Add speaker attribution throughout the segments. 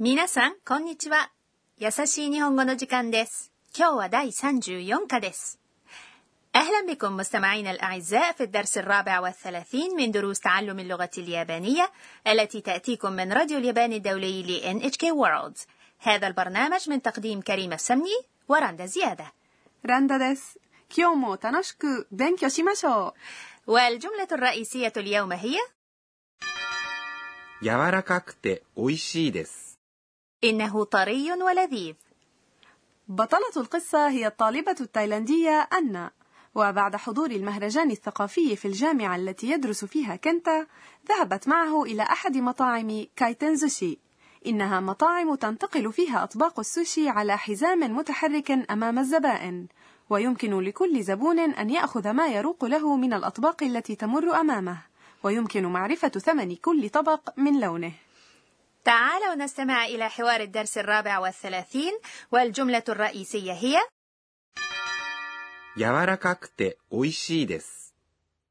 Speaker 1: 皆さん、こんにちは。優しい日本語の時間です。今日は第34課です. أهلا بكم مستمعينا الأعزاء في الدرس الرابع والثلاثين من دروس تعلم اللغة اليابانية التي تأتيكم من راديو اليابان الدولي ل NHK World هذا البرنامج من تقديم كريم السمني ورندا زيادة
Speaker 2: ランダです。今日も楽しく勉強しましょ
Speaker 1: والجملة الرئيسية اليوم هي
Speaker 3: 柔らかくて美味しいです。
Speaker 1: إنه طري ولذيذ
Speaker 2: う。بطلة القصة هي الطالبة التايلاندية أنا وبعد حضور المهرجان الثقافي في الجامعة التي يدرس فيها كنتا ذهبت معه إلى أحد مطاعم كايتن زوشي إنها مطاعم تنتقل فيها أطباق السوشي على حزام متحرك أمام الزبائن ويمكن لكل زبون أن يأخذ ما يروق له من الأطباق التي تمر أمامه ويمكن معرفة ثمن كل طبق من لونه
Speaker 1: تعالوا نستمع إلى حوار الدرس الرابع والثلاثين والجملة الرئيسية هي
Speaker 3: 柔らかくて美味しいです。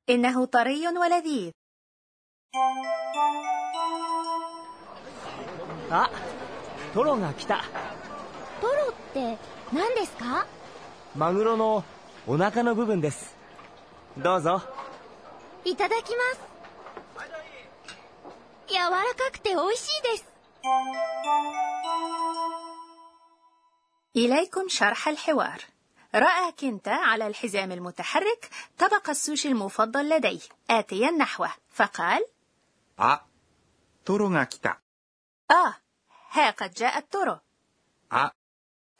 Speaker 1: إنه طري ولذيذ
Speaker 4: あトロが来た
Speaker 5: トロって何ですか
Speaker 4: マグロのお腹の部分ですどうぞ
Speaker 5: いただきます 柔らかくて美味しいです
Speaker 1: إليكم شرح الحوار رأى كنتا على الحزام المتحرك طبق السوشي المفضل لديه آتيا نحوه فقال
Speaker 3: あ、トロが来た。
Speaker 1: آه ها قد جاء التورو
Speaker 3: あ、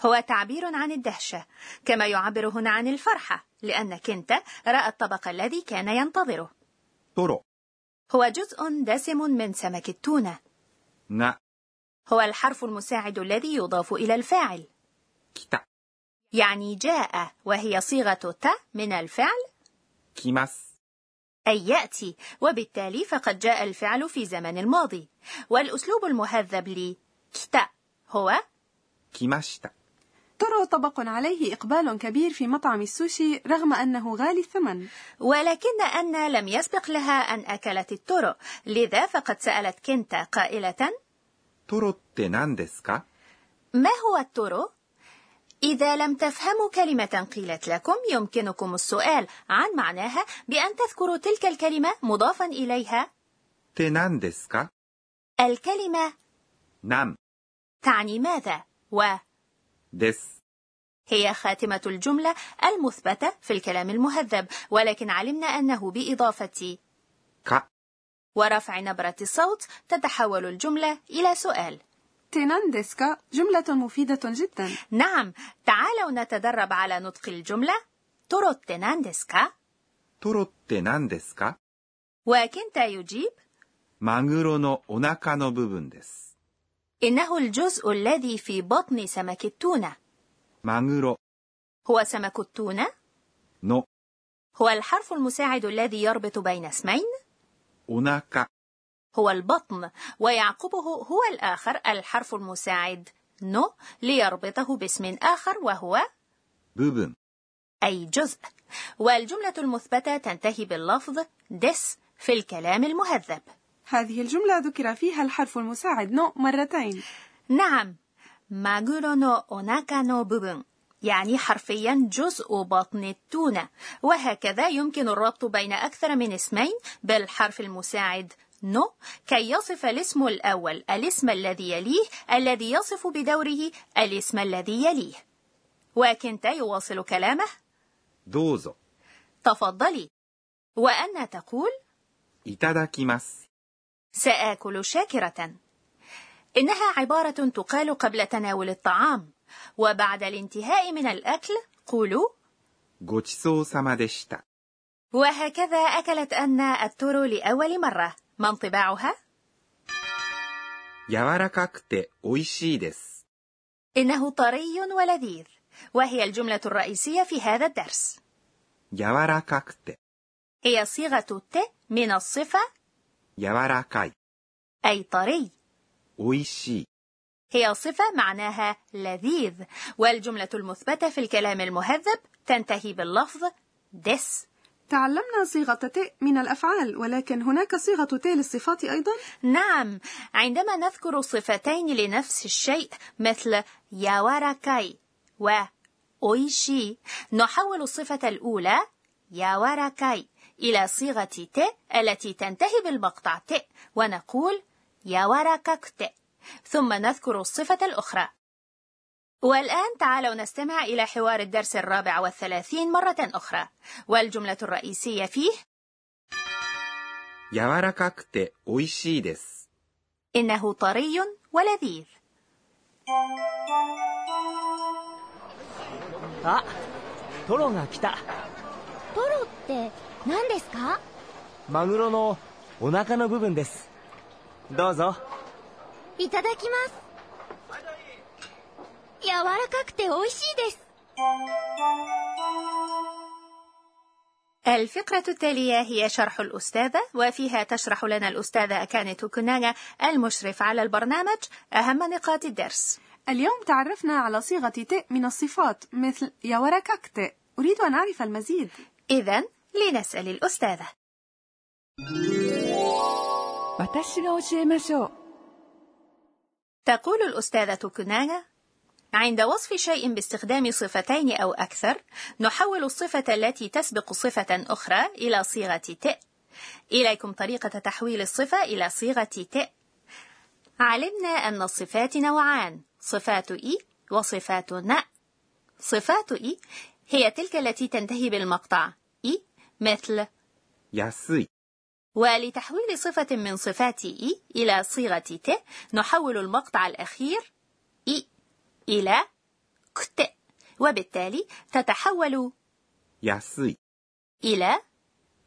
Speaker 1: هو تعبير عن الدهشة كما يعبر هنا عن الفرحة لأن كنتا رأى الطبق الذي كان ينتظره
Speaker 3: トロ
Speaker 1: هو جزء دسم من سمك التونة.
Speaker 3: نا.
Speaker 1: هو الحرف المساعد الذي يضاف إلى الفاعل.
Speaker 3: كتا
Speaker 1: يعني جاء وهي صيغة ت من الفعل.
Speaker 3: كيماس.
Speaker 1: أي يأتي وبالتالي فقد جاء الفعل في زمن الماضي. والأسلوب المهذب ل 来た هو
Speaker 3: 来ました
Speaker 2: トロ طبق عليه إقبال كبير في مطعم السوشي رغم أنه غالي الثمن.
Speaker 1: ولكن آنا لم يسبق لها أن أكلت ال トロ. لذا فقد سألت كنتا قائلة
Speaker 3: トロ
Speaker 1: ما هو ال トロ؟ إذا لم تفهموا كلمة قيلت لكم يمكنكم السؤال عن معناها بأن تذكروا تلك الكلمة مضافا إليها. الكلمة
Speaker 3: نعم
Speaker 1: تعني ماذا؟ و
Speaker 3: です。
Speaker 1: خاتمة الجملة المثبتة في الكلام المهذب ولكن علمنا أنه بإضافة
Speaker 3: か
Speaker 1: ورفع نبرة الصوت تتحول الجملة إلى سؤال
Speaker 2: تينان ديسكا جملة مفيدة جدا
Speaker 1: نعم تعالوا نتدرب على نطق الجملة توروって何ですか
Speaker 3: トロって何ですか
Speaker 1: وكنتا يجيب
Speaker 3: マグロのお腹の部分です。
Speaker 1: إنه الجزء الذي في بطن سمك التونة.
Speaker 3: マグロ
Speaker 1: هو سمك التونة.
Speaker 3: の.
Speaker 1: هو الحرف المساعد الذي يربط بين اسمين.
Speaker 3: أوناكا
Speaker 1: هو البطن ويعقبه هو الآخر الحرف المساعد. の ليربطه باسم آخر وهو؟
Speaker 3: 部分
Speaker 1: أي جزء. والجملة المثبتة تنتهي باللفظ です في الكلام المهذب.
Speaker 2: هذه الجملة ذكر فيها الحرف المساعد の مرتين.
Speaker 1: نعم، マグロのお腹の部分 يعني حرفيا جزء بطن التونة وهكذا يمكن الربط بين أكثر من اسمين بالحرف المساعد の كي يصف الاسم الأول الاسم الذي يليه الذي يصف بدوره الاسم الذي يليه. وكنت يواصل كلامه؟
Speaker 3: دوزو.
Speaker 1: تفضلي. وأن تقول؟
Speaker 3: إتاداكيماس.
Speaker 1: سآكل شاكرة إنها عبارة تقال قبل تناول الطعام وبعد الانتهاء من الأكل قولوا
Speaker 3: ごちそうさまでした。
Speaker 1: وهكذا أكلت أن التورو لأول مرة ما انطباعها؟
Speaker 3: 柔らかくて美味しいです。
Speaker 1: إنه طري ولذيذ وهي الجملة الرئيسية في هذا الدرس
Speaker 3: 柔らかくて、
Speaker 1: هي صيغة ت من الصفة
Speaker 3: 柔らかい、
Speaker 1: أي طري
Speaker 3: 美味しい。
Speaker 1: هي صفة معناها لذيذ والجملة المثبتة في الكلام المهذب تنتهي باللفظ دس
Speaker 2: تعلمنا صيغة ت من الأفعال ولكن هناك صيغة ت للصفات أيضا؟
Speaker 1: نعم عندما نذكر صفتين لنفس الشيء مثل ياوراكاي و أويشي نحول الصفة الأولى ياوراكاي إلى صيغة ت التي تنتهي بالمقطع ت ونقول ياوراكاكت ثم نذكر الصفة الأخرى والآن تعالوا نستمع إلى حوار الدرس الرابع والثلاثين مرة أخرى والجملة الرئيسية فيه
Speaker 3: 柔らかくて美味しいです。
Speaker 1: إنه طري ولذيذ
Speaker 4: あトロが来た
Speaker 5: トロって 何ですか
Speaker 4: マグロのお腹の部分ですどうぞ
Speaker 5: いただきます柔らかくて美味しいです
Speaker 1: الفقرة التالية هي شرح الأستاذة وفيها تشرح لنا الأستاذة أكاني توكوناغا المشرف على البرنامج أهم نقاط الدرس
Speaker 2: اليوم تعرفنا على صيغة ت من الصفات مثل ياوراكاكت أريد أن أعرف المزيد
Speaker 1: إذا لنسأل الأستاذة. تقول الأستاذة كناغا: عند وصف شيء باستخدام صفتين أو أكثر، نحول الصفة التي تسبق صفة أخرى إلى صيغة ت. إليكم طريقة تحويل الصفة إلى صيغة ت. علمنا أن الصفات نوعان: صفات إي وصفات ن. صفات إي هي تلك التي تنتهي بالمقطع مثل
Speaker 3: 安い、
Speaker 1: ولتحويل صفة من صفات إي إلى صيغة ت نحول المقطع الأخير إي إلى كت وبالتالي تتحول
Speaker 3: 安い、
Speaker 1: إلى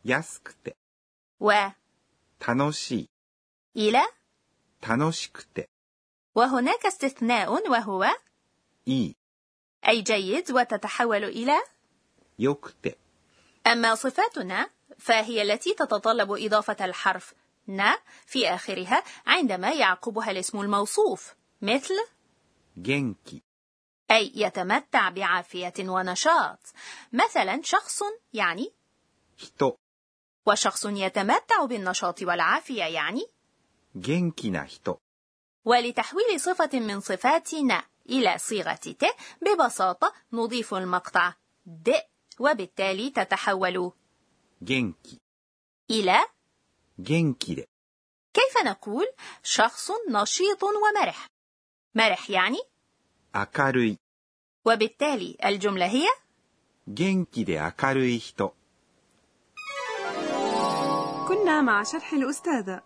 Speaker 3: 安くて、
Speaker 1: و
Speaker 3: 楽しい、
Speaker 1: إلى
Speaker 3: 楽しくて、
Speaker 1: وهناك استثناء وهو
Speaker 3: いい、
Speaker 1: أي جيد وتتحول إلى
Speaker 3: よくて、
Speaker 1: أما صفاتنا فهي التي تتطلب إضافة الحرف ن في آخرها عندما يعقبها الاسم الموصوف مثل
Speaker 3: 元気
Speaker 1: أي يتمتع بعافية ونشاط. مثلا شخص يعني
Speaker 3: هتو.
Speaker 1: وشخص يتمتع بالنشاط والعافية يعني
Speaker 3: 元気な な
Speaker 1: ولتحويل صفة من صفات إلى صيغة て ببساطة نضيف المقطع で وبالتالي تتحول
Speaker 3: 元気、
Speaker 1: إلى
Speaker 3: 元気で、
Speaker 1: كيف نقول شخص نشيط ومرح مرح يعني
Speaker 3: 明るい、
Speaker 1: وبالتالي الجملة هي
Speaker 3: 元気で明るい人。
Speaker 2: كنا مع شرح الأستاذة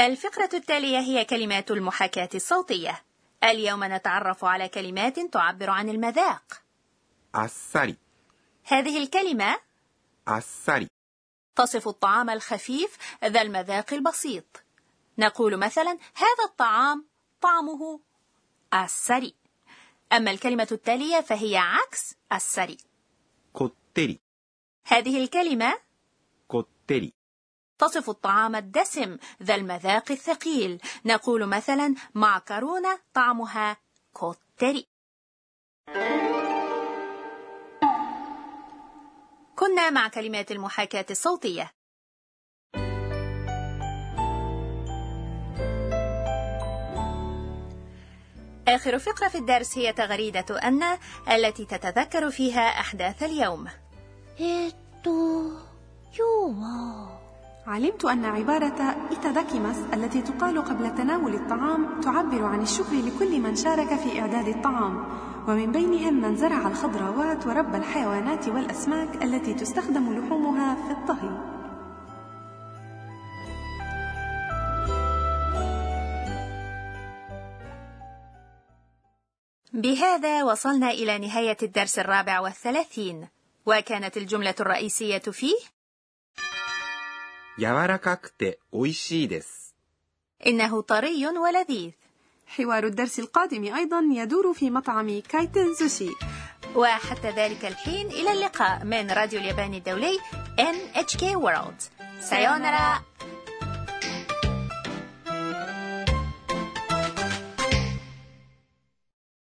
Speaker 1: الفقرة التالية هي كلمات المحاكاة الصوتية اليوم نتعرف على كلمات تعبر عن المذاق.
Speaker 3: عسري
Speaker 1: هذه الكلمة
Speaker 3: عسري
Speaker 1: تصف الطعام الخفيف ذا المذاق البسيط. نقول مثلا هذا الطعام طعمه あっさり. أما الكلمة التالية فهي عكس
Speaker 3: あっさり.
Speaker 1: كوتري هذه الكلمة
Speaker 3: كوتري
Speaker 1: تصف الطعام الدسم ذا المذاق الثقيل نقول مثلا معكرونة طعمها كوتري كنا مع كلمات المحاكاة الصوتية آخر فقرة في الدرس هي تغريدة أن التي تتذكر فيها أحداث اليوم
Speaker 5: えーっと今日は
Speaker 2: علمت أن عبارة いただきます التي تقال قبل تناول الطعام تعبر عن الشكر لكل من شارك في إعداد الطعام ومن بينهم من زرع الخضروات وربى الحيوانات والأسماك التي تستخدم لحومها في الطهي.
Speaker 1: بهذا وصلنا إلى نهاية الدرس الرابع والثلاثين وكانت الجملة الرئيسية فيه
Speaker 3: 柔らかくて美味しいです。
Speaker 1: إنه طري ولذيذ
Speaker 2: حوار الدرس القادم أيضا يدور في مطعم كايتن سوشي
Speaker 1: وحتى ذلك الحين إلى اللقاء من راديو اليابان الدولي NHK World سايونارا